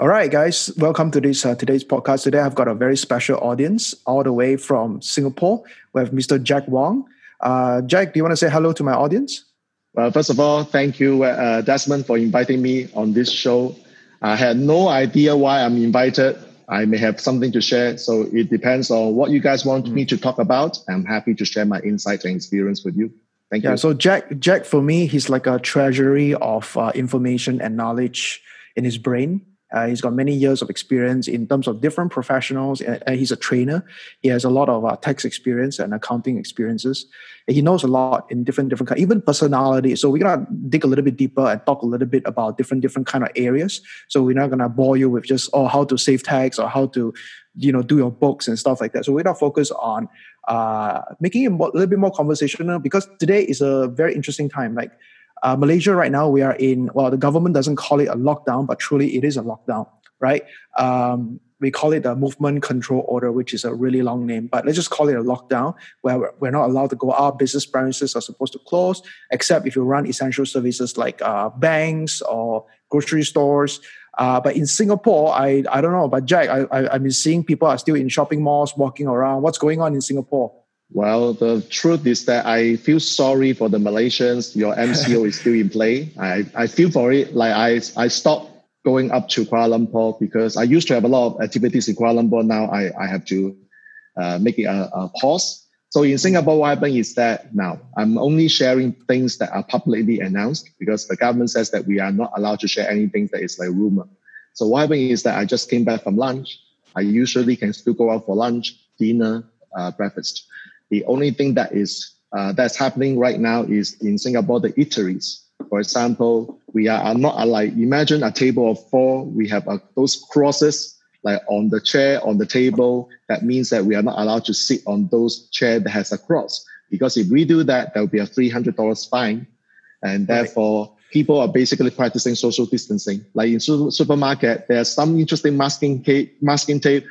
All right, guys, welcome to this uh, today's podcast. Today, I've got a very special audience all the way from Singapore. We have Mr. Jack Wong. Uh, Jack, do you want to say hello to my audience? Well, first of all, thank you, uh, Desmond, for inviting me on this show. I had no idea why I'm invited. I may have something to share, so it depends on what you guys want mm. me to talk about. I'm happy to share my insights and experience with you. Thank yeah, you. So Jack, Jack, for me, he's like a treasury of uh, information and knowledge in his brain. Uh, he's got many years of experience in terms of different professionals. Uh, he's a trainer. He has a lot of uh, tax experience and accounting experiences. he knows a lot in different different kind, even personality. So we're gonna dig a little bit deeper and talk a little bit about different different kind of areas. So we're not gonna bore you with just oh how to save tax or how to you know do your books and stuff like that. So we're gonna focus on uh, making it a little bit more conversational because today is a very interesting time. Like uh, Malaysia right now, we are in, well, the government doesn't call it a lockdown, but truly it is a lockdown, right? Um, we call it a movement control order, which is a really long name, but let's just call it a lockdown where we're not allowed to go out. Business premises are supposed to close, except if you run essential services like uh, banks or grocery stores. Uh, but in Singapore, I, I don't know, but Jack, I, I, I've been seeing people are still in shopping malls, walking around. What's going on in Singapore? Well, the truth is that I feel sorry for the Malaysians. Your MCO is still in play. I, I feel for it. Like I, I stopped going up to Kuala Lumpur because I used to have a lot of activities in Kuala Lumpur. Now I, I have to uh, make it a, a pause. So in Singapore, what happened is that now I'm only sharing things that are publicly announced because the government says that we are not allowed to share anything that is like rumor. So what happened is that I just came back from lunch. I usually can still go out for lunch, dinner, uh, breakfast. The only thing that is uh, that's happening right now is in Singapore, the eateries. For example, we are, are not like imagine a table of four. We have uh, those crosses like on the chair, on the table. That means that we are not allowed to sit on those chair that has a cross. Because if we do that, there will be a three hundred dollars fine, and therefore right. people are basically practicing social distancing. Like in su- supermarket, there's some interesting masking tape, masking tape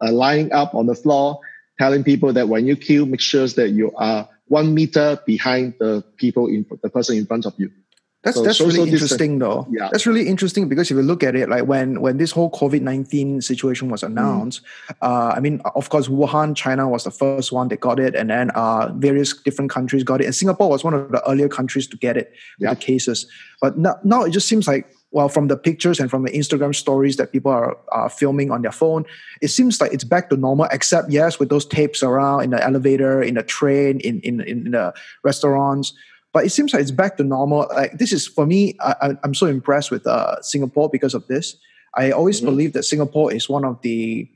uh, lying up on the floor telling people that when you queue, make sure that you are one meter behind the people in the person in front of you. That's so that's really interesting though. Yeah. That's really interesting because if you look at it, like when when this whole COVID nineteen situation was announced, mm. uh, I mean, of course, Wuhan, China was the first one that got it, and then uh, various different countries got it, and Singapore was one of the earlier countries to get it yeah. the cases. But now, now it just seems like well, from the pictures and from the Instagram stories that people are, are filming on their phone, it seems like it's back to normal, except, yes, with those tapes around in the elevator, in the train, in, in, in the restaurants. But it seems like it's back to normal. Like this is, for me, I, am so impressed with uh, Singapore because of this. I always mm-hmm. believe that Singapore is one of the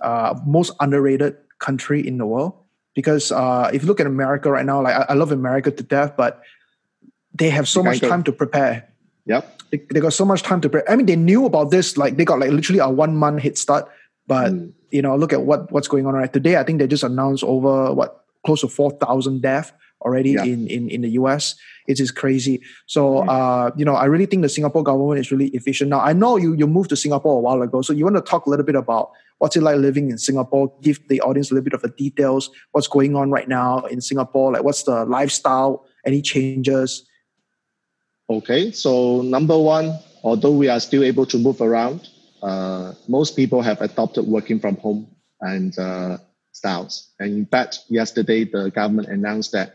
uh, most underrated country in the world because uh, if you look at America right now, like I, I love America to death, but they have so much time to prepare Yep. They, they got so much time to prepare. I mean, they knew about this, like they got like literally a one month head start. But mm. you know, look at what what's going on right today. I think they just announced over what close to four thousand deaths already yeah. in, in in the US. It is crazy. So mm. uh, you know, I really think the Singapore government is really efficient. Now I know you you moved to Singapore a while ago, so you want to talk a little bit about what's it like living in Singapore? Give the audience a little bit of the details. What's going on right now in Singapore? Like what's the lifestyle? Any changes? Okay, so number one, although we are still able to move around, uh, most people have adopted working from home and uh, styles. And in fact, yesterday the government announced that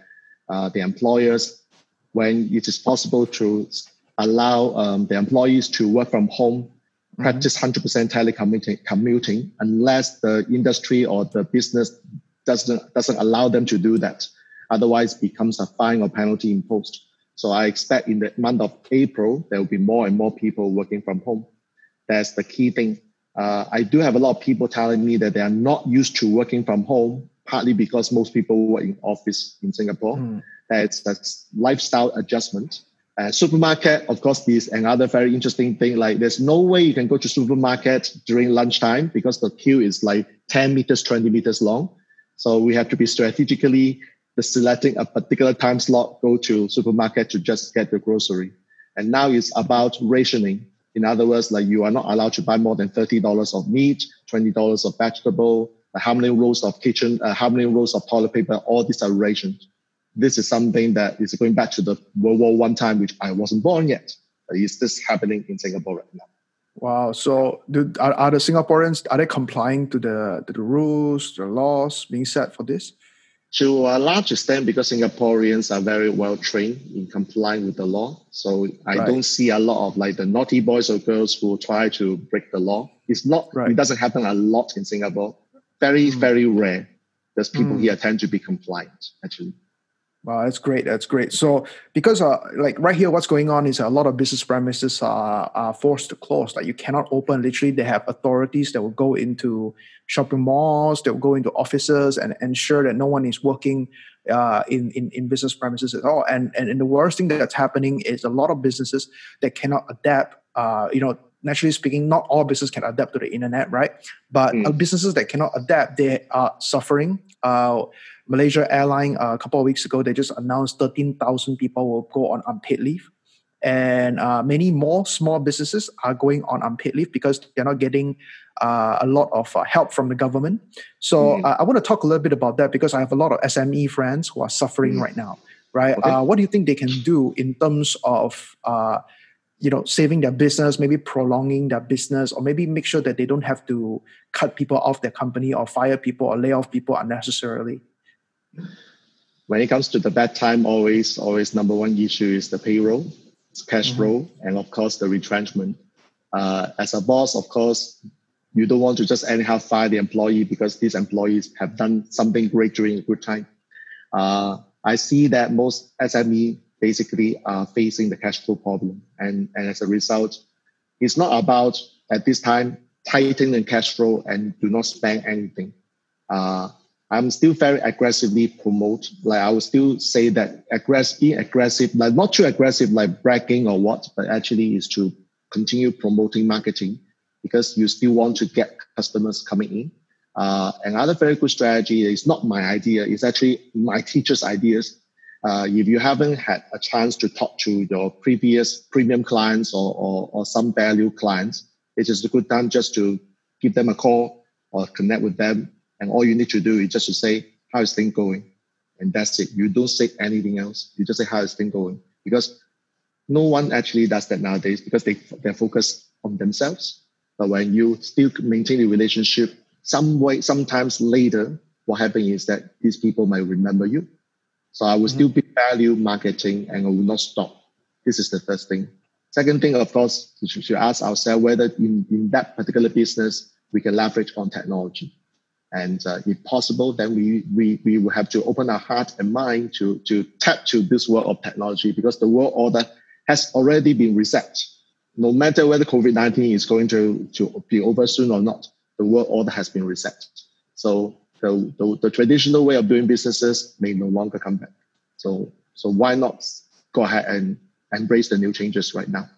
uh, the employers, when it is possible to allow um, the employees to work from home, mm-hmm. practice 100% telecommuting commuting, unless the industry or the business doesn't doesn't allow them to do that. Otherwise, becomes a fine or penalty imposed. So I expect in the month of April, there will be more and more people working from home. That's the key thing. Uh, I do have a lot of people telling me that they are not used to working from home, partly because most people work in office in Singapore. Mm. That's a lifestyle adjustment. Uh, supermarket, of course, is another very interesting thing. Like, there's no way you can go to supermarket during lunchtime because the queue is like 10 meters, 20 meters long. So we have to be strategically selecting a particular time slot, go to supermarket to just get the grocery. And now it's about rationing. In other words, like you are not allowed to buy more than $30 of meat, $20 of vegetable, how many rolls of kitchen, uh, how many rolls of toilet paper, all these are rationed. This is something that is going back to the World War One time, which I wasn't born yet. Is this happening in Singapore right now. Wow. So, do, are, are the Singaporeans are they complying to the the rules, the laws being set for this? To a large extent, because Singaporeans are very well trained in complying with the law, so I right. don't see a lot of like the naughty boys or girls who try to break the law. It's not. Right. It doesn't happen a lot in Singapore. Very, mm. very rare. There's people mm. here tend to be compliant actually. Wow, that's great. That's great. So, because uh, like right here, what's going on is a lot of business premises are, are forced to close. Like you cannot open. Literally, they have authorities that will go into shopping malls, they will go into offices and ensure that no one is working uh, in, in in business premises at all. And, and and the worst thing that's happening is a lot of businesses that cannot adapt. Uh, you know, naturally speaking, not all businesses can adapt to the internet, right? But mm. businesses that cannot adapt, they are suffering. Uh, Malaysia Airline uh, a couple of weeks ago, they just announced 13,000 people will go on unpaid leave. And uh, many more small businesses are going on unpaid leave because they're not getting uh, a lot of uh, help from the government. So mm. I want to talk a little bit about that because I have a lot of SME friends who are suffering mm. right now. Right? Okay. Uh, what do you think they can do in terms of uh, you know saving their business maybe prolonging their business or maybe make sure that they don't have to cut people off their company or fire people or lay off people unnecessarily when it comes to the bad time, always, always number one issue is the payroll, cash mm-hmm. flow, and of course the retrenchment. Uh, as a boss, of course, you don't want to just anyhow fire the employee because these employees have done something great during a good time. Uh, I see that most SME basically are facing the cash flow problem, and, and as a result, it's not about at this time tightening the cash flow and do not spend anything. Uh, I'm still very aggressively promote. Like I would still say that aggressive, being aggressive, like not too aggressive, like bragging or what, but actually is to continue promoting marketing because you still want to get customers coming in. Uh, another very good strategy is not my idea; it's actually my teacher's ideas. Uh, if you haven't had a chance to talk to your previous premium clients or, or, or some value clients, it is a good time just to give them a call or connect with them and all you need to do is just to say, how is things going? And that's it. You don't say anything else. You just say, how is things going? Because no one actually does that nowadays because they, they're focused on themselves. But when you still maintain a relationship, some way, sometimes later, what happens is that these people might remember you. So I will mm-hmm. still be value marketing and I will not stop. This is the first thing. Second thing, of course, we should ask ourselves whether in, in that particular business we can leverage on technology. And uh, if possible, then we, we, we will have to open our heart and mind to, to tap to this world of technology because the world order has already been reset. No matter whether COVID 19 is going to, to be over soon or not, the world order has been reset. So the, the, the traditional way of doing businesses may no longer come back. So, so why not go ahead and embrace the new changes right now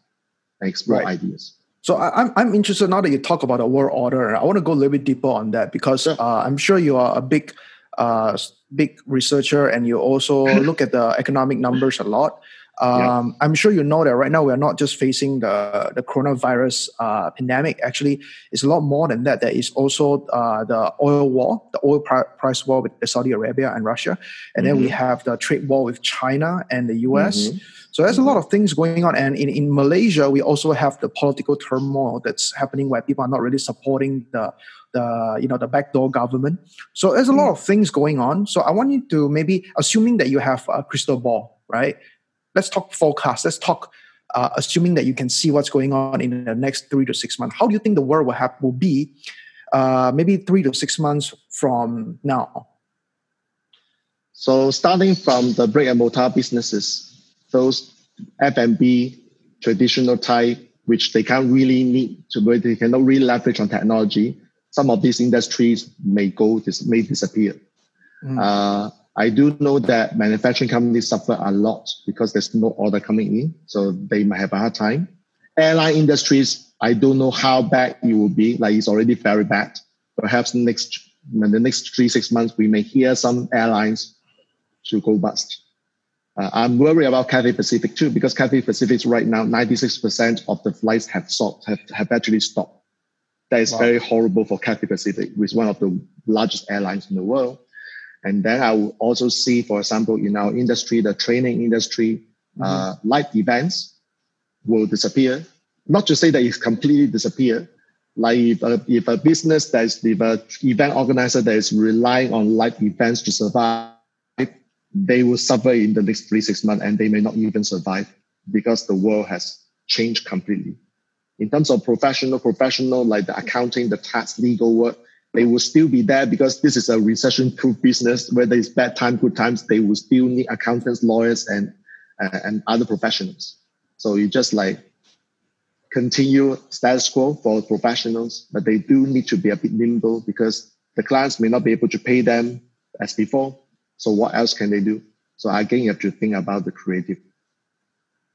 and explore right. ideas? So I, am I'm interested now that you talk about the world order. I want to go a little bit deeper on that because uh, I'm sure you are a big, uh, big researcher and you also look at the economic numbers a lot. Um, yeah. I'm sure you know that right now we are not just facing the the coronavirus uh, pandemic. Actually, it's a lot more than that. There is also uh, the oil war, the oil price war with Saudi Arabia and Russia, and mm-hmm. then we mm-hmm. have the trade war with China and the U.S. Mm-hmm. So there's a lot of things going on. And in, in Malaysia, we also have the political turmoil that's happening where people are not really supporting the the you know the backdoor government. So there's a lot of things going on. So I want you to maybe assuming that you have a crystal ball, right? Let's talk forecast. Let's talk uh, assuming that you can see what's going on in the next three to six months. How do you think the world will have will be? Uh, maybe three to six months from now. So starting from the brick and mortar businesses, those F&B traditional type, which they can't really need to, they cannot really leverage on technology. Some of these industries may go, may disappear. Mm. Uh, I do know that manufacturing companies suffer a lot because there's no order coming in, so they might have a hard time. Airline industries, I don't know how bad it will be. Like it's already very bad. Perhaps next in the next three six months, we may hear some airlines to go bust. Uh, I'm worried about Cathay Pacific too, because Cathay Pacific right now, 96% of the flights have stopped, have, have actually stopped. That is wow. very horrible for Cathay Pacific, which is one of the largest airlines in the world. And then I will also see, for example, in our industry, the training industry, mm-hmm. uh, live events will disappear not to say that it's completely disappeared. Like if a, if a business that is if a event organizer that is relying on live events to survive, they will suffer in the next three six months, and they may not even survive because the world has changed completely. In terms of professional, professional like the accounting, the tax, legal work, they will still be there because this is a recession-proof business. Whether it's bad time, good times, they will still need accountants, lawyers, and uh, and other professionals. So you just like continue status quo for professionals, but they do need to be a bit nimble because the clients may not be able to pay them as before. So what else can they do? So again, you have to think about the creative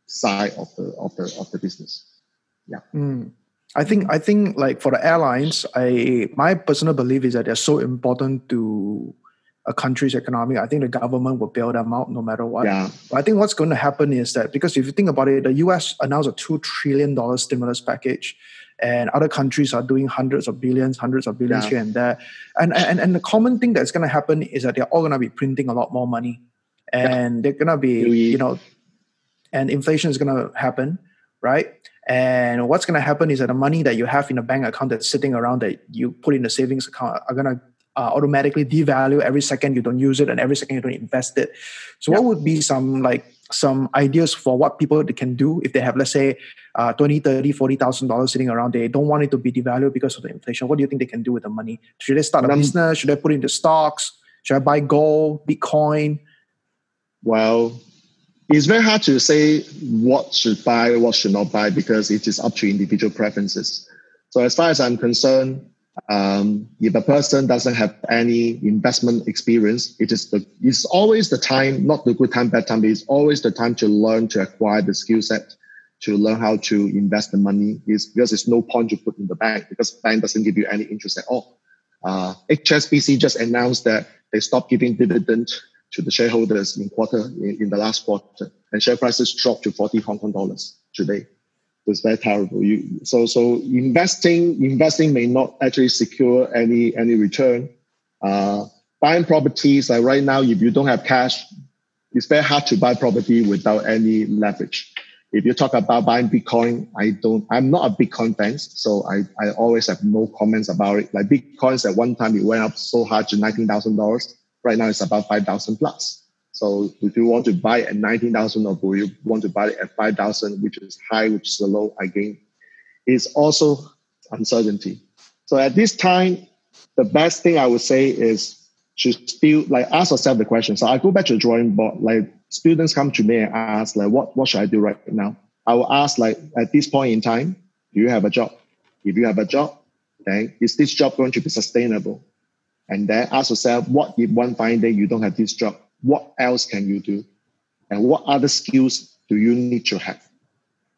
side of the of the of the business. Yeah. Mm. I think I think like for the airlines, I my personal belief is that they're so important to a country's economy. I think the government will bail them out no matter what. Yeah. But I think what's going to happen is that because if you think about it, the US announced a two trillion dollar stimulus package, and other countries are doing hundreds of billions, hundreds of billions Yeah. here and there. And, and and the common thing that's going to happen is that they're all going to be printing a lot more money, and they're going to be you know, and inflation is going to happen, right? And what's going to happen is that the money that you have in a bank account that's sitting around that you put in the savings account are going to uh, automatically devalue every second you don't use it and every second you don't invest it. So, what would be some like some ideas for what people they can do if they have, let's say, uh, 20, 30, 40,000 dollars sitting around? They don't want it to be devalued because of the inflation. What do you think they can do with the money? Should they start a Num- business? Should they put it into stocks? Should I buy gold, Bitcoin? Well, it's very hard to say what should buy, what should not buy, because it is up to individual preferences. So as far as I'm concerned, um, if a person doesn't have any investment experience, it is the it's always the time, not the good time, bad time, it's always the time to learn to acquire the skill set, to learn how to invest the money. Is because there's no point to put in the bank because bank doesn't give you any interest at all. Uh, HSBC just announced that they stopped giving dividend to the shareholders in quarter in, in the last quarter, and share prices dropped to 40 Hong Kong dollars today. It's very terrible. You, so so investing investing may not actually secure any any return. Uh, buying properties like right now, if you don't have cash, it's very hard to buy property without any leverage. If you talk about buying Bitcoin, I don't. I'm not a Bitcoin fan, so I, I always have no comments about it. Like Bitcoins at one time it went up so hard to nineteen thousand dollars. Right now it's about five thousand plus. So if you want to buy at 19,000 or you want to buy it at 5,000, which is high, which is low, again, it's also uncertainty. So at this time, the best thing I would say is to still like ask yourself the question. So I go back to the drawing board, like students come to me and ask like, what, what should I do right now? I will ask like, at this point in time, do you have a job? If you have a job, then is this job going to be sustainable? And then ask yourself, what if one fine day you don't have this job? What else can you do? And what other skills do you need to have?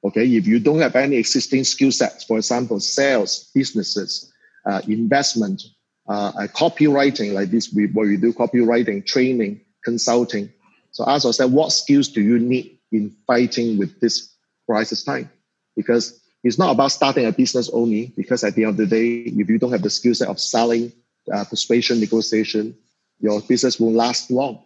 Okay, if you don't have any existing skill sets, for example, sales, businesses, uh, investment, uh, uh, copywriting, like this, we, where we do copywriting, training, consulting. So ask yourself, what skills do you need in fighting with this crisis time? Because it's not about starting a business only, because at the end of the day, if you don't have the skill set of selling, uh, persuasion, negotiation, your business won't last long.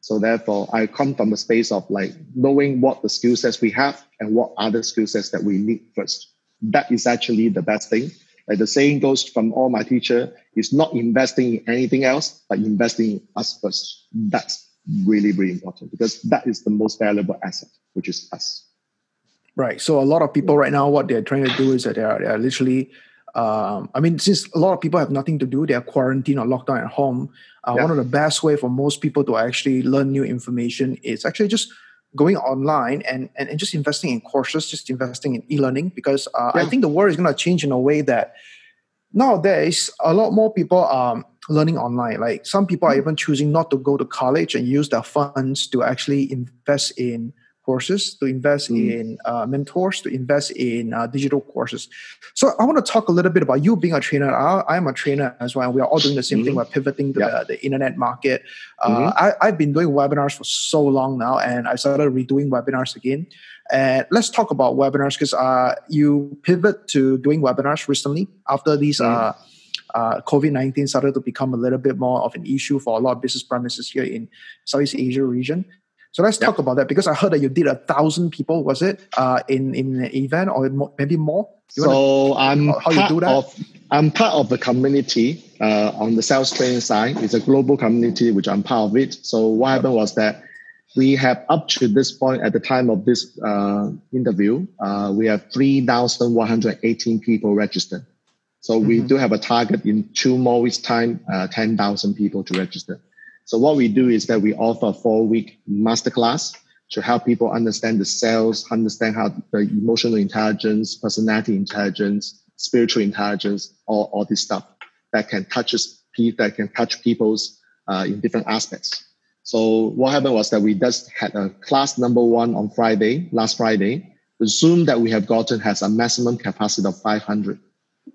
So therefore, I come from the space of like knowing what the skill sets we have and what other skill sets that we need first. That is actually the best thing. Like the saying goes from all my teacher is not investing in anything else, but investing in us first. That's really, really important because that is the most valuable asset, which is us. Right. So a lot of people right now, what they're trying to do is that they are, they are literally, um, I mean, since a lot of people have nothing to do, they are quarantined or locked down at home. Uh, Yeah. One of the best way for most people to actually learn new information is actually just going online and, and, and just investing in courses, just investing in e-learning because uh, I think the world is going to change in a way that nowadays a lot more people are learning online. Like some people are even choosing not to go to college and use their funds to actually invest in courses, to invest Mm. in uh, mentors, to invest in uh, digital courses. So I want to talk a little bit about you being a trainer. I, I'm a trainer as well. We are all doing the same thing. Mhm. We're pivoting to Yeah. the, the internet market. Uh, Mhm. I, I've been doing webinars for so long now, and I started redoing webinars again. And let's talk about webinars because uh, you pivot to doing webinars recently after these uh, uh, COVID 19 started to become a little bit more of an issue for a lot of business premises here in Southeast Asia region. So let's yep. talk about that because I heard that you did a thousand people, was it, uh, in in an event or maybe more? You so I'm how part you do that? Of, I'm part of the community uh, on the sales training side. It's a global community which I'm part of it. So what happened was that we have up to this point at the time of this uh, interview, uh, we have 3,118 people registered. So mm-hmm. we do have a target in two more weeks' time, uh, 10,000 people to register. So what we do is that we offer a four-week masterclass to help people understand the sales, understand how the emotional intelligence, personality intelligence, spiritual intelligence, all, all this stuff that can touch us, that can touch people's uh, in different aspects. So what happened was that we just had a class number one on Friday, last Friday. The Zoom that we have gotten has a maximum capacity of 500.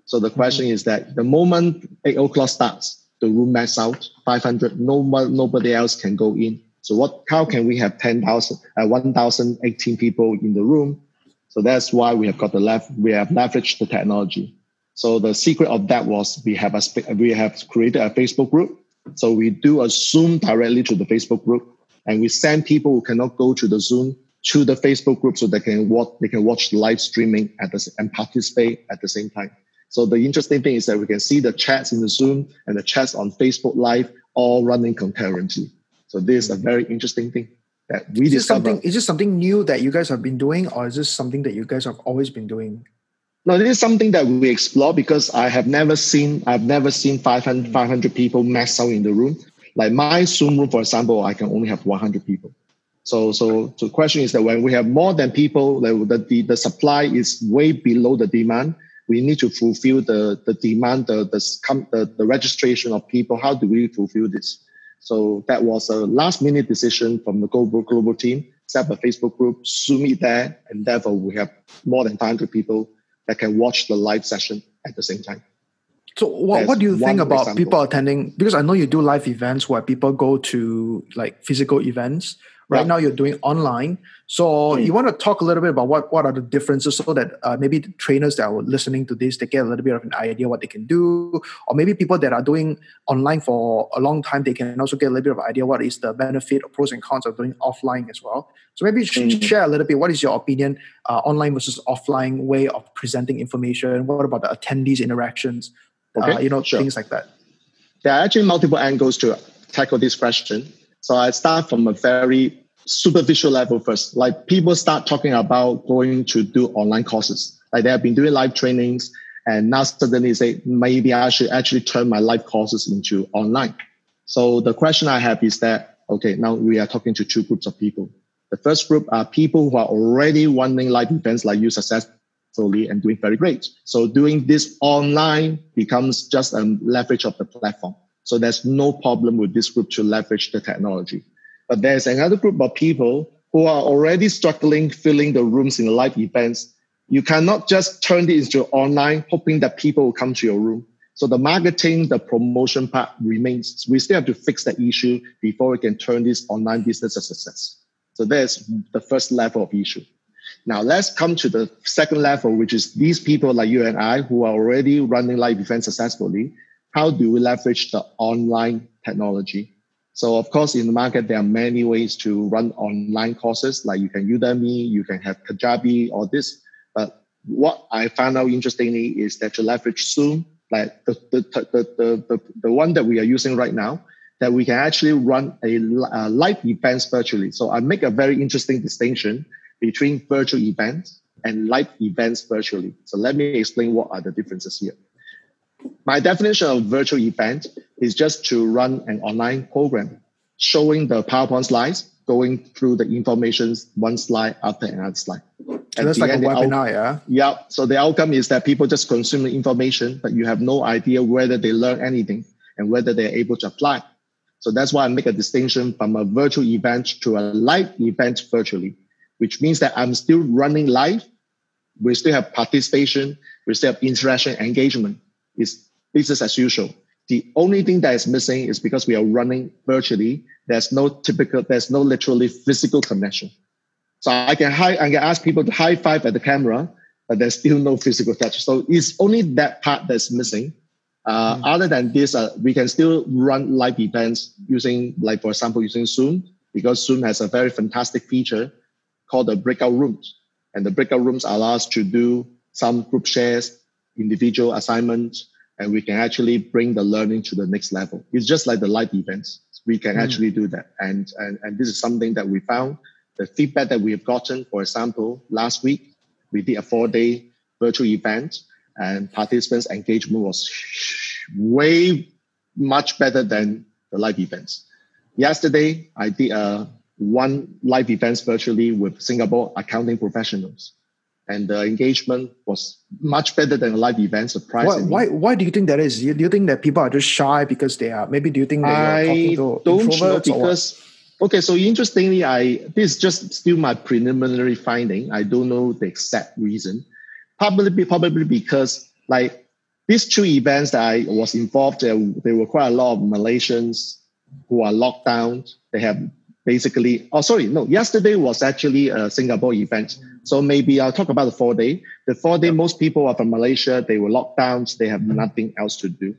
So the question mm-hmm. is that the moment 8 o'clock starts, the room max out, 500, no, nobody else can go in. So what, how can we have 10,000, uh, 1,018 people in the room? So that's why we have got the left, we have leveraged the technology. So the secret of that was we have a, we have created a Facebook group so we do a Zoom directly to the Facebook group, and we send people who cannot go to the Zoom to the Facebook group so they can watch they can watch live streaming at the and participate at the same time. So the interesting thing is that we can see the chats in the Zoom and the chats on Facebook Live all running concurrently. So this is a very interesting thing that we is this something is this something new that you guys have been doing, or is this something that you guys have always been doing? No, this is something that we explore because I have never seen I've never seen 500, 500 people max out in the room. Like my Zoom room, for example, I can only have 100 people. So, so, so the question is that when we have more than people, the, the, the supply is way below the demand. We need to fulfill the, the demand, the, the, the, the registration of people. How do we fulfill this? So that was a last minute decision from the global, global team, set up a Facebook group, Zoom it there, and therefore we have more than 500 people that can watch the live session at the same time. So what, what do you think about example. people attending? Because I know you do live events where people go to like physical events. Right yeah. now you're doing online. So mm. you want to talk a little bit about what, what are the differences so that uh, maybe trainers that are listening to this, they get a little bit of an idea what they can do. Or maybe people that are doing online for a long time, they can also get a little bit of idea what is the benefit or pros and cons of doing offline as well. So maybe mm. share a little bit. What is your opinion, uh, online versus offline way of presenting information? What about the attendees interactions? Uh, okay, uh, you know, sure. things like that. There are actually multiple angles to tackle this question. So I start from a very superficial level first. Like people start talking about going to do online courses. Like they have been doing live trainings and now suddenly say, maybe I should actually turn my live courses into online. So the question I have is that, okay, now we are talking to two groups of people. The first group are people who are already running live events like you successfully and doing very great. So doing this online becomes just a leverage of the platform. So there's no problem with this group to leverage the technology. But there's another group of people who are already struggling filling the rooms in live events. You cannot just turn it into online, hoping that people will come to your room. So the marketing, the promotion part remains. We still have to fix that issue before we can turn this online business a success. So there's the first level of issue. Now let's come to the second level, which is these people like you and I who are already running live events successfully. How do we leverage the online technology so of course, in the market, there are many ways to run online courses. Like you can Udemy, you can have Kajabi, or this. But what I found out interestingly is that you leverage Zoom, like the the, the, the, the, one that we are using right now, that we can actually run a, a live events virtually. So I make a very interesting distinction between virtual events and live events virtually. So let me explain what are the differences here. My definition of virtual event is just to run an online program showing the PowerPoint slides, going through the information one slide after another slide. So that's like end, a webinar, out- yeah? Yeah. So the outcome is that people just consume the information, but you have no idea whether they learn anything and whether they're able to apply. So that's why I make a distinction from a virtual event to a live event virtually, which means that I'm still running live. We still have participation. We still have interaction, engagement. It's business as usual. The only thing that is missing is because we are running virtually. There's no typical, there's no literally physical connection. So I can high, I can ask people to high five at the camera, but there's still no physical touch. So it's only that part that's missing. Uh, mm. Other than this, uh, we can still run live events using, like for example, using Zoom. because Zoom has a very fantastic feature called the breakout rooms. And the breakout rooms allow us to do some group shares, individual assignments, and we can actually bring the learning to the next level. It's just like the live events. We can mm. actually do that. And, and, and this is something that we found. The feedback that we have gotten, for example, last week, we did a four day virtual event and participants engagement was way much better than the live events. Yesterday, I did a one live events virtually with Singapore accounting professionals. And the engagement was much better than a live event, surprisingly. Why, why, why do you think that is? Do you think that people are just shy because they are, maybe do you think they are talking to don't know because, okay, so interestingly, I, this is just still my preliminary finding. I don't know the exact reason. Probably, probably because like these two events that I was involved, there, there were quite a lot of Malaysians who are locked down. They have basically, oh, sorry, no, yesterday was actually a Singapore event. So maybe I'll talk about the four day. The four day, most people are from Malaysia. They were locked down. They have mm-hmm. nothing else to do.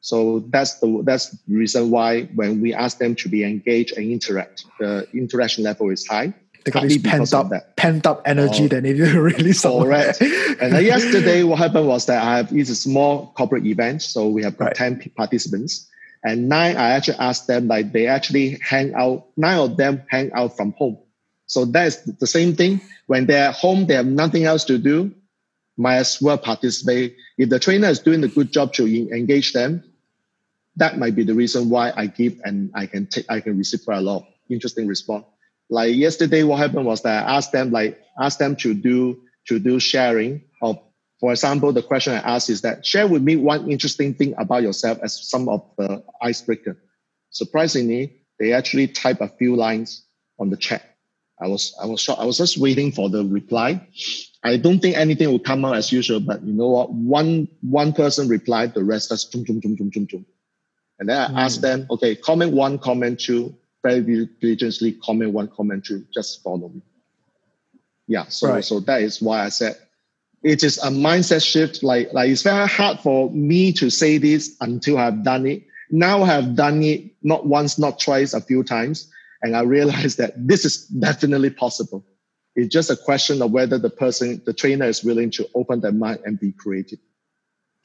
So that's the that's the reason why when we ask them to be engaged and interact, the interaction level is high. They got this pent up pent up energy oh, that if you really correct. and yesterday, what happened was that I have it's a small corporate event, so we have right. ten participants and nine, I actually asked them, like, they actually hang out, nine of them hang out from home. So that's the same thing. When they're at home, they have nothing else to do, might as well participate. If the trainer is doing a good job to engage them, that might be the reason why I give and I can take, I can receive quite a lot interesting response. Like yesterday, what happened was that I asked them, like, asked them to do, to do sharing for example, the question I asked is that share with me one interesting thing about yourself as some of the icebreaker. Surprisingly, they actually type a few lines on the chat. I was I was. I was just waiting for the reply. I don't think anything will come out as usual, but you know what? One one person replied, the rest just jum, jum, jum, jum, jum, jum. And then I mm. asked them, okay, comment one, comment two, very diligently comment one, comment two, just follow me. Yeah, so right. so that is why I said it is a mindset shift. Like, like it's very hard for me to say this until I've done it. Now I've done it not once, not twice, a few times. And I realize that this is definitely possible. It's just a question of whether the person, the trainer is willing to open their mind and be creative.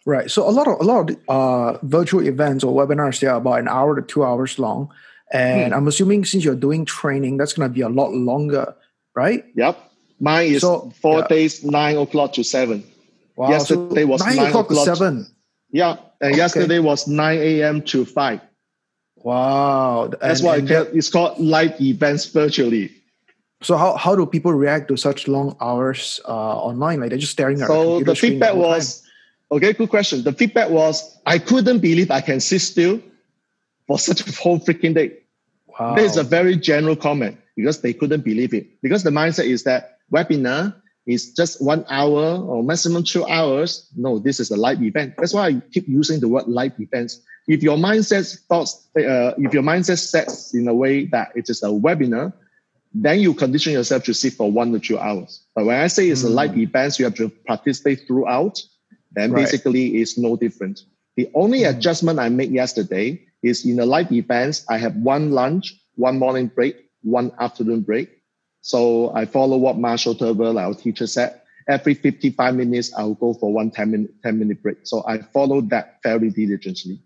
Right. So a lot of a lot of uh, virtual events or webinars they are about an hour to two hours long, and hmm. I'm assuming since you're doing training, that's going to be a lot longer, right? Yep. Mine is so, four yeah. days, nine o'clock to seven. Wow, yesterday so was nine, nine o'clock, o'clock to seven. Yeah, and okay. yesterday was nine a.m. to five. Wow, that's and, why and it's called live events virtually. So how, how do people react to such long hours uh, online? Like they're just staring at. So the feedback the was, okay, good question. The feedback was, I couldn't believe I can sit still for such a whole freaking day. Wow. That is a very general comment because they couldn't believe it. Because the mindset is that webinar is just one hour or maximum two hours. No, this is a live event. That's why I keep using the word live events. If your mindset thoughts, uh, if your mindset sets in a way that it is a webinar, then you condition yourself to sit for one or two hours. But when I say it's mm. a live hmm. event, you have to participate throughout. Then right. basically it's no different. The only mm. adjustment I made yesterday is in the live events, I have one lunch, one morning break, one afternoon break so I follow what Marshall Thurber, our teacher, said. Every 55 minutes, I'll go for one 10 minute, 10 minute break. So I followed that very diligently.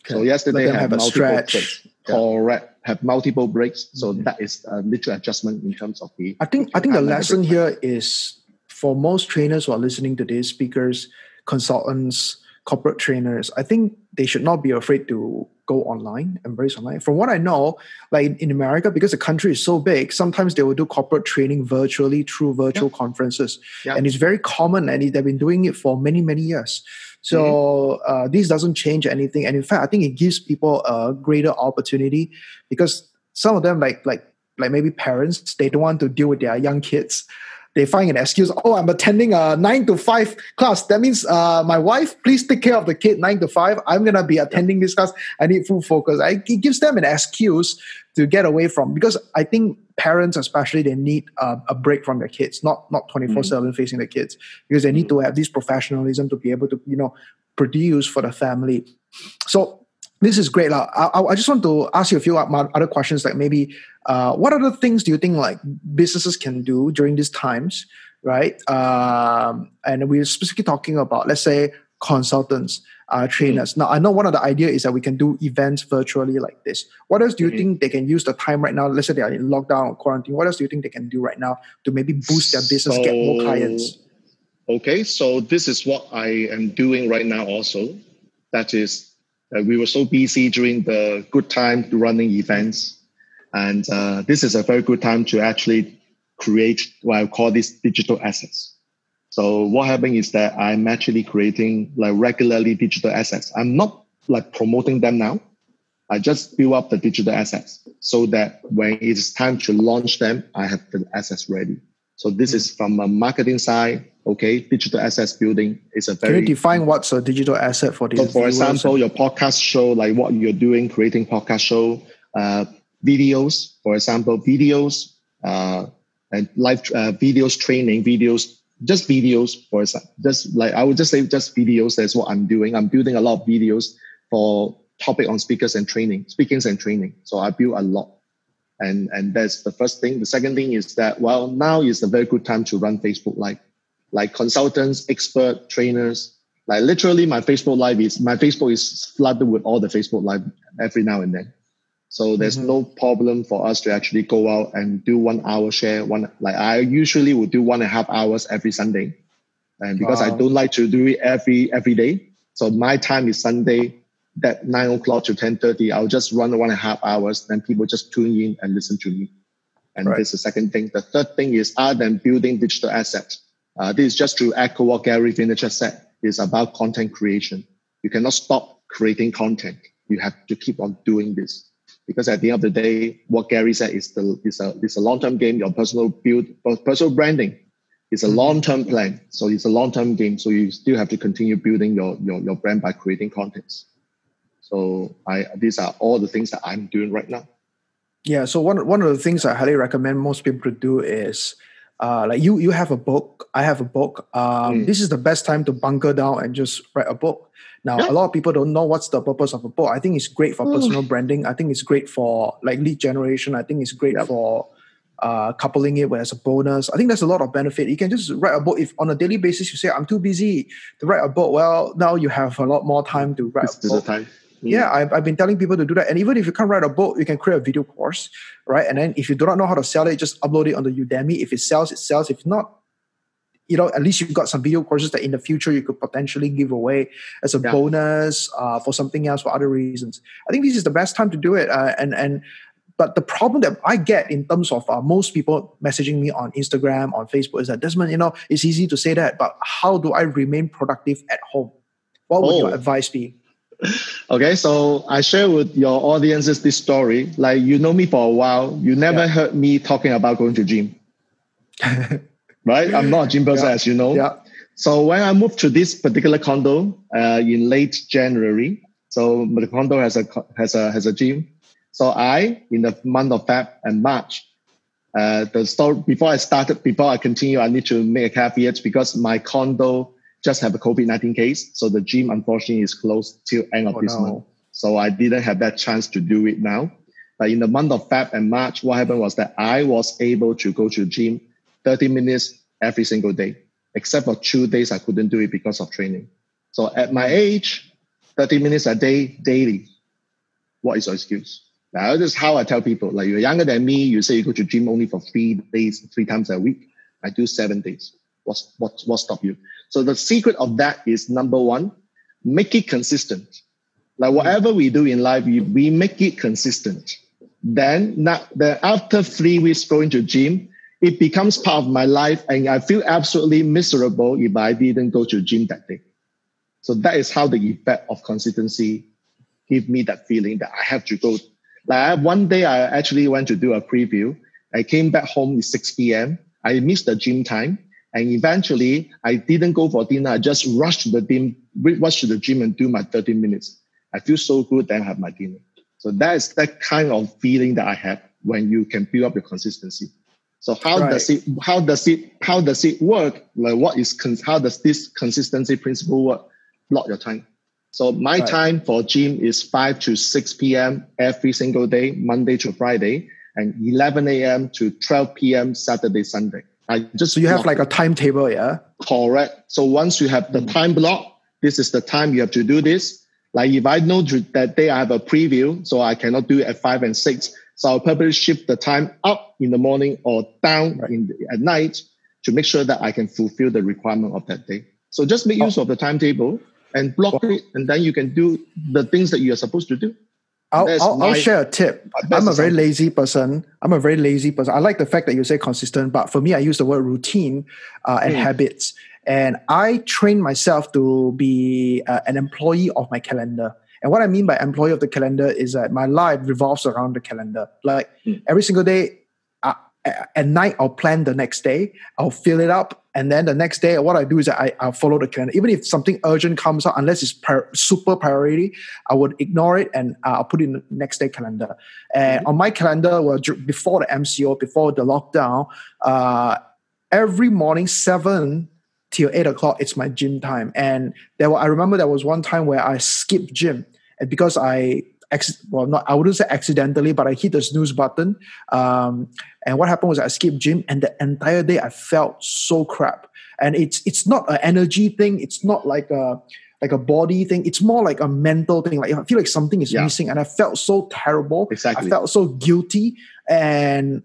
Okay. So yesterday, I have, have multiple breaks. Yeah. Correct. Have multiple breaks. So mm-hmm. that is a little adjustment in terms of the. I think I think the lesson here is for most trainers who are listening to these speakers, consultants, corporate trainers, I think they should not be afraid to go online, embrace online. From what I know, like in America, because the country is so big, sometimes they will do corporate training virtually through virtual yeah. conferences. Yeah. And it's very common and they've been doing it for many, many years. So mm-hmm. uh, this doesn't change anything. And in fact, I think it gives people a greater opportunity because some of them like like like maybe parents, they don't want to deal with their young kids they find an excuse. Oh, I'm attending a nine to five class. That means uh, my wife, please take care of the kid nine to five. I'm gonna be attending this class. I need full focus. I, it gives them an excuse to get away from because I think parents, especially, they need uh, a break from their kids, not not twenty four seven mm-hmm. facing the kids because they need to have this professionalism to be able to you know produce for the family. So This is great. I, I, I just want to ask you a few other questions. Like maybe, uh, what other things do you think like businesses can do during these times, right? Um, and we're specifically talking about, let's say, consultants, uh, trainers. Mm. Now, I know one of the idea is that we can do events virtually like this. What else do you mm-hmm. think they can use the time right now? Let's say they are in lockdown or quarantine. What else do you think they can do right now to maybe boost their business, so, get more clients? Okay, so this is what I am doing right now also. That is, we were so busy during the good time running events. And uh, this is a very good time to actually create what I call these digital assets. So what happened is that I'm actually creating like regularly digital assets. I'm not like promoting them now. I just build up the digital assets so that when it's time to launch them, I have the assets ready. So this is from a marketing side. Okay, digital assets building is a very. Can you define what's a digital asset for this? So, for example, your podcast show, like what you're doing, creating podcast show, uh, videos, for example, videos, uh, and live uh, videos, training videos, just videos for example, just like I would just say just videos. That's what I'm doing. I'm building a lot of videos for topic on speakers and training, speakings and training. So I build a lot. And and that's the first thing. The second thing is that well now is a very good time to run Facebook Live. Like consultants, expert, trainers. Like literally my Facebook Live is my Facebook is flooded with all the Facebook Live every now and then. So there's mm-hmm. no problem for us to actually go out and do one hour share. One like I usually would do one and a half hours every Sunday, and because wow. I don't like to do it every every day, so my time is Sunday. That nine o'clock to ten thirty, I'll just run one and a half hours. Then people just tune in and listen to me. And right. this is the second thing. The third thing is other than building digital assets, uh, this is just to echo what Gary Vaynerchuk said. Is about content creation. You cannot stop creating content. You have to keep on doing this because at the end of the day, what Gary said is the is a is a long term game. Your personal build, personal branding is a mm-hmm. long term plan. So it's a long term game. So you still have to continue building your your your brand by creating contents. So I these are all the things that I'm doing right now. Yeah. So one one of the things I highly recommend most people to do is. Uh, like you, you have a book. I have a book. Um, mm. This is the best time to bunker down and just write a book now, yeah. a lot of people don't know what's the purpose of a book. I think it's great for personal branding. I think it's great for like lead generation. I think it's great yep. for uh, coupling it with as a bonus. I think there's a lot of benefit. You can just write a book. If on a daily basis you say I'm too busy to write a book, well, now you have a lot more time to write this a book. Time. Yeah, I've, I've been telling people to do that. And even if you can't write a book, you can create a video course, right? And then if you do not know how to sell it, just upload it on the Udemy. If it sells, it sells. If not, you know, at least you've got some video courses that in the future you could potentially give away as a yeah. bonus uh, for something else for other reasons. I think this is the best time to do it. Uh, and and but the problem that I get in terms of uh, most people messaging me on Instagram, on Facebook is that Desmond, you know, it's easy to say that, but how do I remain productive at home? What would oh. your advice be? Okay, so I share with your audiences this story. Like you know me for a while, you never yeah. heard me talking about going to gym. right? I'm not a gym person, yeah. as you know. Yeah. So when I moved to this particular condo uh, in late January, so the condo has a has a has a gym. So I, in the month of Feb and March, uh, the store before I started, before I continue, I need to make a caveat because my condo just have a COVID nineteen case, so the gym unfortunately is closed till end of oh, this no. month. So I didn't have that chance to do it now. But in the month of Feb and March, what happened was that I was able to go to the gym 30 minutes every single day, except for two days I couldn't do it because of training. So at my age, 30 minutes a day daily. What is your excuse? Now, this is how I tell people. Like you're younger than me, you say you go to gym only for three days, three times a week. I do seven days. What's what what stop you? So the secret of that is number one, make it consistent. Like whatever we do in life, we, we make it consistent. Then, not, then after three weeks going to gym, it becomes part of my life and I feel absolutely miserable if I didn't go to gym that day. So that is how the effect of consistency give me that feeling that I have to go. Like one day I actually went to do a preview. I came back home at 6 p.m. I missed the gym time. And eventually I didn't go for dinner. I just rushed to the gym, rushed to the gym and do my 30 minutes. I feel so good then I have my dinner. So that is that kind of feeling that I have when you can build up your consistency. So how right. does it how does it how does it work? Like what is how does this consistency principle work? Block your time. So my Right. time for gym is 5 to 6 p.m. every single day, Monday to Friday, and 11 a.m. to 12 p.m. Saturday, Sunday. I just So you have like a timetable, yeah? Correct. So once you have the Mm. time block, this is the time you have to do this. Like if I know that day I have a preview, so I cannot do it at five and six, so I'll probably shift the time up in the morning or down Right. in the, at night to make sure that I can fulfill the requirement of that day. So just make Oh. use of the timetable and block it, and then you can do the things that you are supposed to do. I'll, I'll, I'll share a tip. I'm a very lazy person. I'm a very lazy person. I like the fact that you say consistent, but for me, I use the word routine uh, and Hmm. habits. And I train myself to be uh, an employee of my calendar. And what I mean by employee of the calendar is that my life revolves around the calendar. Like Hmm. every single day, uh, at night, I'll plan the next day. I'll fill it up. And then the next day, what I do is I, I'll follow the calendar. Even if something urgent comes up, unless it's super priority, I would ignore it and uh, I'll put it in the next day calendar. And on my calendar, well, before the MCO, before the lockdown, uh, every morning, 7 till 8 o'clock, it's my gym time. And there were, I remember there was one time where I skipped gym. And because I, acc- well, not, I wouldn't say accidentally, but I hit the snooze button. Um, and what happened was I skipped gym and the entire day I felt so crap. And it's it's not an energy thing. It's not like a like a body thing. It's more like a mental thing. Like I feel like something is Yeah. missing, and I felt so terrible. Exactly. I felt so guilty, and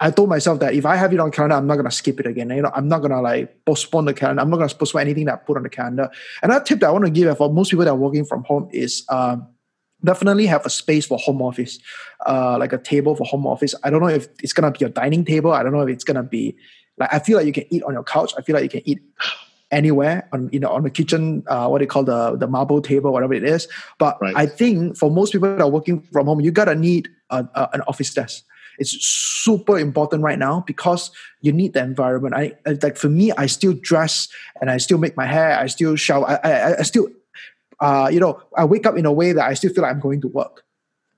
I told myself that if I have it on calendar, I'm not gonna skip it again. You know, I'm not gonna like postpone the calendar. I'm not gonna postpone anything that I put on the calendar. Another tip that I want to give for most people that are working from home is um, definitely have a space for home office, uh, like a table for home office. I don't know if it's gonna be a dining table. I don't know if it's gonna be like I feel like you can eat on your couch. I feel like you can eat anywhere on you know on the kitchen uh, what they call the the marble table whatever it is but Right. i think for most people that are working from home you gotta need a, a, an office desk it's super important right now because you need the environment i like for me i still dress and i still make my hair i still shower i i, I still uh, you know i wake up in a way that i still feel like i'm going to work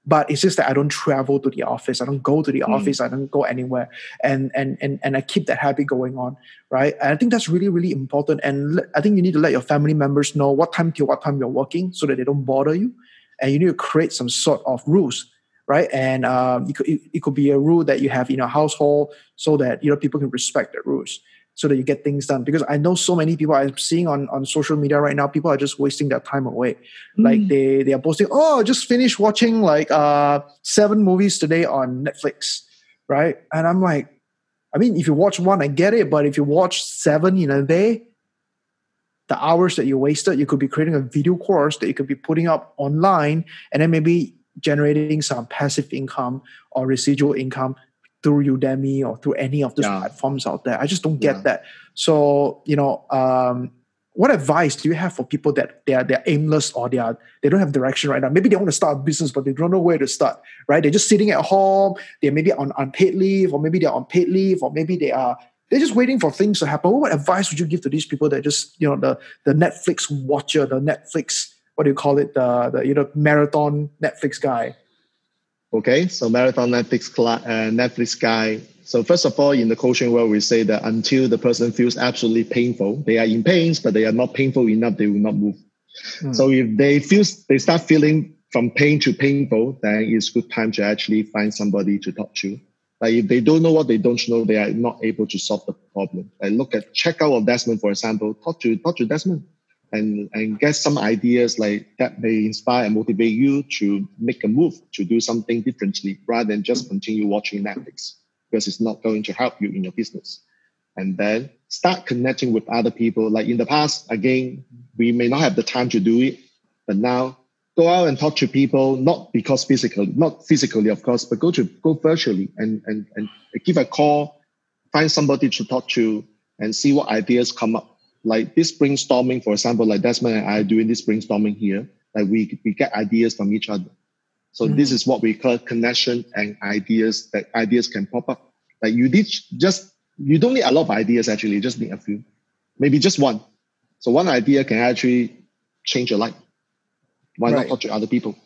but it's just that I don't travel to the office. I don't go to the Mm. office. I don't go anywhere, and and and and I keep that habit going on, right? And I think that's really really important. And I think you need to let your family members know what time to what time you're working, so that they don't bother you. And you need to create some sort of rules, right? And um, it could it, it could be a rule that you have in your household, so that you know people can respect the rules, so that you get things done. Because I know so many people I'm seeing on on social media right now, people are just wasting their time away. Like they they are posting oh just finished watching like uh seven movies today on netflix right? And i'm like i mean if you watch one i get it but if you watch seven in a day the hours that you wasted you could be creating a video course that you could be putting up online and then maybe generating some passive income or residual income through udemy or through any of those Yeah. platforms out there i just don't get Yeah. that so you know um what advice do you have for people that they are they're aimless or they are they don't have direction right now? Maybe they want to start a business, but they don't know where to start. Right? They're just sitting at home. They're maybe on unpaid leave, or maybe they're on paid leave, or maybe they are they're just waiting for things to happen. What advice would you give to these people that just you know the the Netflix watcher, the Netflix what do you call it the the you know marathon Netflix guy? Okay, so marathon Netflix uh, Netflix guy. So first of all, in the coaching world, we say that until the person feels absolutely painful, they are in pains, but they are not painful enough, they will not move. Hmm. So if they feel they start feeling from pain to painful, then it's good time to actually find somebody to talk to. Like if they don't know what they don't know, they are not able to solve the problem. Like look at check out of Desmond, for example. Talk to talk to Desmond and and get some ideas like that may inspire and motivate you to make a move to do something differently rather than just continue watching Netflix because it's not going to help you in your business. And then start connecting with other people. Like in the past, again, we may not have the time to do it, but now go out and talk to people, not because physically, not physically, of course, but go to go virtually and and and give a call, find somebody to talk to, and see what ideas come up. Like this brainstorming, for example, like Desmond and I are doing this brainstorming here. Like we we get ideas from each other. So Mm. this is what we call connection and ideas that ideas can pop up. Like you did just you don't need a lot of ideas actually, you just need a few. Maybe just one. So one idea can actually change your life. Why Right. not talk to other people?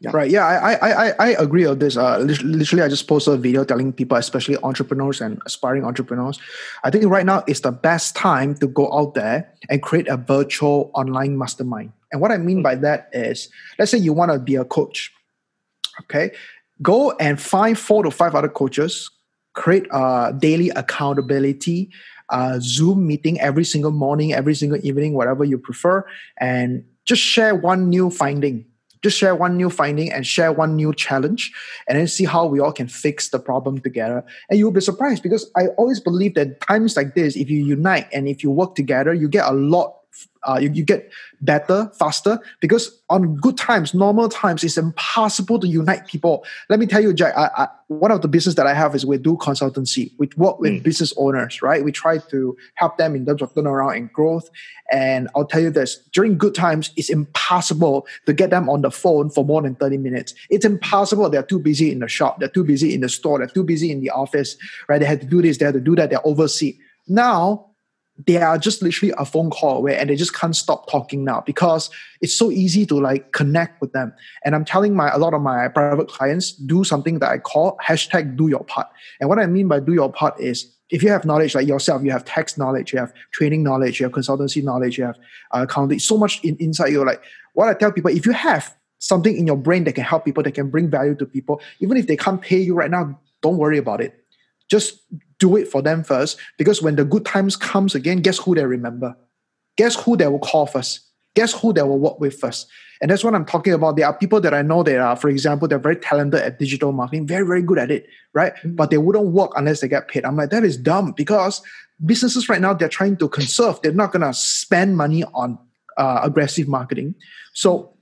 Yeah. Right. Yeah, I, I I agree on this. Uh, literally, I just posted a video telling people, especially entrepreneurs and aspiring entrepreneurs, I think right now is the best time to go out there and create a virtual online mastermind. And what I mean by that is, let's say you want to be a coach. Okay, go and find four to five other coaches, create a daily accountability uh, Zoom meeting every single morning, every single evening, whatever you prefer, and just share one new finding just share one new finding and share one new challenge and then see how we all can fix the problem together. And you'll be surprised because i always believe that times like this if you unite and if you work together you get a lot uh, you, you get better faster because on good times normal times it's impossible to unite people. Let me tell you jack I, I, one of the business that i have is we do consultancy. We work with mm. business owners right? We try to help them in terms of turnaround and growth. And i'll tell you this during good times it's impossible to get them on the phone for more than 30 minutes. It's impossible. They're too busy in the shop. They're too busy in the store. They're too busy in the office right? They had to do this. They had to do that. They're overseas. Now they are just literally a phone call away and they just can't stop talking now because it's so easy to like connect with them. And I'm telling my a lot of my private clients do something that I call hashtag do your part. And what I mean by do your part is if you have knowledge like yourself, you have tax knowledge, you have training knowledge, you have consultancy knowledge, you have uh, accounting, so much in, inside you. Like what I tell people, if you have something in your brain that can help people, that can bring value to people, even if they can't pay you right now, don't worry about it. Just do it for them first because when the good times comes again, guess who they remember? Guess who they will call first? Guess who they will work with first? And that's what I'm talking about. There are people that I know that are, for example, they're very talented at digital marketing, very, very good at it, right? Mm-hmm. But they wouldn't work unless they get paid. I'm like, that is dumb because businesses right now, they're trying to conserve. They're not going to spend money on uh, aggressive marketing. So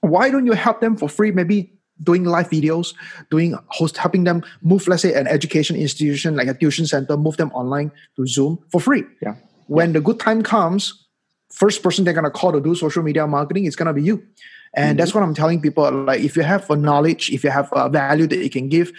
why don't you help them for free? Maybe doing live videos, doing host, helping them move, let's say, an education institution like a tuition center, move them online to Zoom for free. Yeah. When the good time comes, first person they're gonna call to do social media marketing is gonna be you. And mm-hmm. that's what I'm telling people. Like, if you have a knowledge, if you have a value that you can give,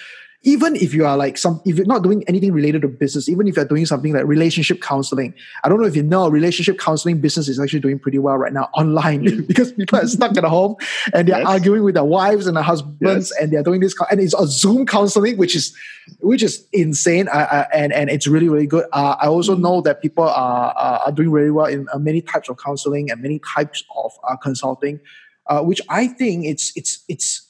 even if you are like some if you're not doing anything related to business even if you're doing something like relationship counseling i don't know if you know relationship counseling business is actually doing pretty well right now online mm. because people are stuck at home and they're yes. arguing with their wives and their husbands yes. and they're doing this and it's a zoom counseling which is which is insane and and it's really really good uh, i also mm. know that people are are doing really well in uh, many types of counseling and many types of uh, consulting uh, which i think it's it's it's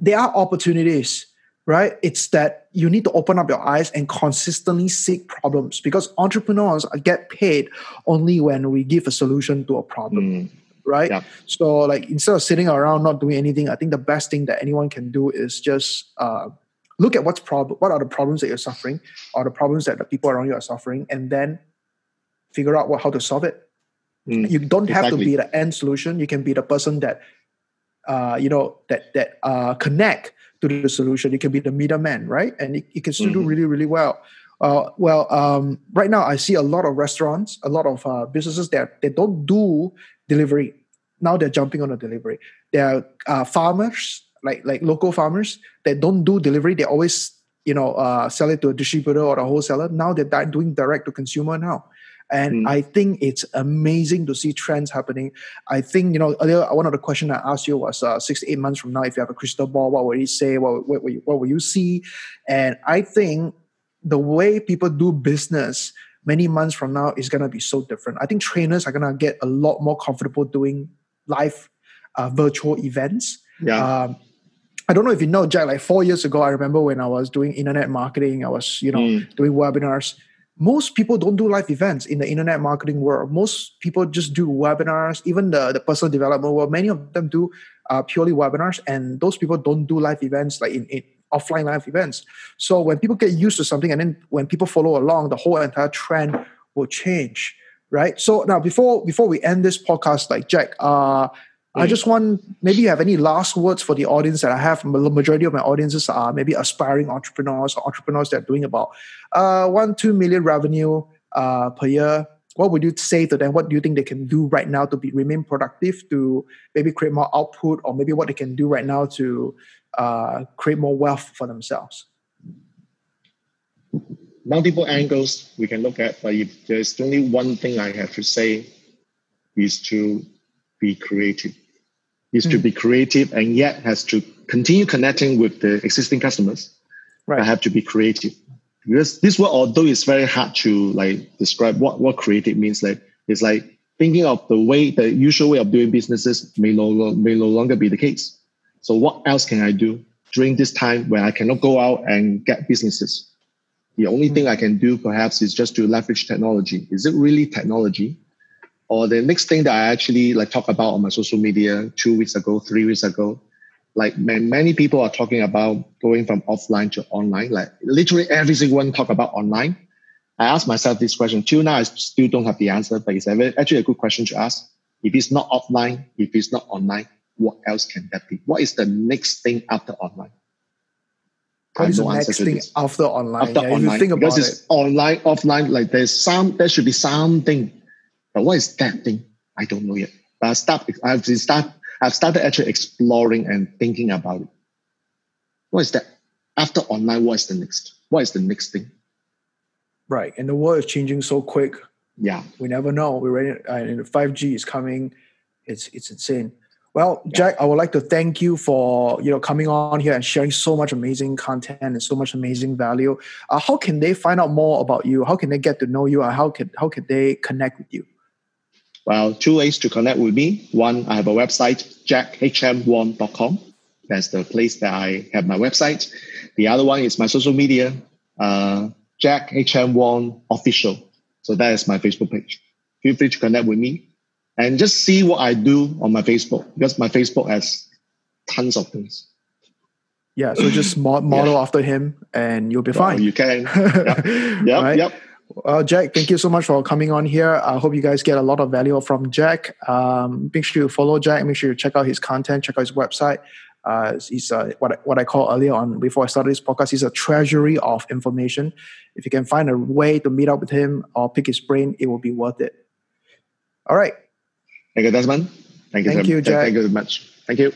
there are opportunities right? It's that you need to open up your eyes and consistently seek problems because entrepreneurs get paid only when we give a solution to a problem. Mm. Right. Yeah. So, like, instead of sitting around not doing anything, I think the best thing that anyone can do is just uh, look at what's problem, what are the problems that you're suffering, or the problems that the people around you are suffering, and then figure out what, how to solve it. Mm. You don't have to be the end solution. You can be the person that, uh, you know, that that uh, connect to the solution. You can be the middleman, right? And it, it can still mm-hmm. do really, really well. Uh, well, um, right now I see a lot of restaurants, a lot of uh, businesses that they don't do delivery. Now they're jumping on the delivery. There are uh, farmers, like like local farmers, that don't do delivery. They always, you know, uh, sell it to a distributor or a wholesaler. Now they're doing direct to consumer now. And mm. I think it's amazing to see trends happening. I think, you know, earlier, one of the questions I asked you was uh, six to eight months from now, if you have a crystal ball, what will you say? What, what, what, what will you see? And I think the way people do business many months from now is going to be so different. I think trainers are going to get a lot more comfortable doing live uh, virtual events. Yeah. Um, I don't know if you know, Jack, like four years ago, I remember when I was doing internet marketing, I was, you know, mm. doing webinars most people don't do live events in the internet marketing world. Most people just do webinars, even the, the personal development world. Many of them do uh, purely webinars, and those people don't do live events like in, in offline live events. So when people get used to something, and then when people follow along, the whole entire trend will change, right? So now before before we end this podcast, like Jack, uh, I just want maybe you have any last words for the audience that I have. The majority of my audiences are maybe aspiring entrepreneurs or entrepreneurs that are doing about uh, one, two million revenue uh, per year. What would you say to them? What do you think they can do right now to be remain productive, to maybe create more output, or maybe what they can do right now to uh, create more wealth for themselves? Multiple angles we can look at, but if there's only one thing I have to say, is to be creative is mm. to be creative and yet has to continue connecting with the existing customers. Right. I have to be creative. Because this word, although it's very hard to like describe what, what creative means, like it's like thinking of the way the usual way of doing businesses may no, may no longer be the case. So what else can I do during this time when I cannot go out and get businesses? The only thing I can do perhaps is just to leverage technology. Is it really technology? Or the next thing that I actually like talk about on my social media two weeks ago, three weeks ago, like many people are talking about going from offline to online. Like literally every single one talk about online. I asked myself this question. Till now, I still don't have the answer, but it's actually a good question to ask. If it's not offline, if it's not online, what else can that be? What is the next thing after online? What is the next thing after online? After yeah, online, you think about because it's online, offline. Like there's some, there should be something, but what is that thing? I don't know yet. But I start, I've start, I've started actually exploring and thinking about it. What is that? After online, what is the next? What is the next thing? Right, and the world is changing so quick. Yeah, we never know. We're ready. Uh, and five G is coming. It's it's insane. Well, Jack, I would like to thank you for you know coming on here and sharing so much amazing content and so much amazing value. Uh, how can they find out more about you? How can they get to know you? And how can how can they connect with you? Well, two ways to connect with me. One, I have a website, jackhmwong.com. That's the place that I have my website. The other one is my social media, uh, Jack HM Wong Official. So that is my Facebook page. Feel free to connect with me and just see what I do on my Facebook because my Facebook has tons of things. Yeah, so just model yeah. after him and you'll be fine. you can. Yep. Yep. right? yep. Well, Jack, thank you so much for coming on here. I hope you guys get a lot of value from Jack. Um, make sure you follow Jack. Make sure you check out his content, check out his website. Uh, he's uh, what, I, what I call earlier on before I started this podcast. He's a treasury of information. If you can find a way to meet up with him or pick his brain, it will be worth it. All right. Thank you, Desmond. Thank you. Thank you, Jack. Thank you very much. Thank you.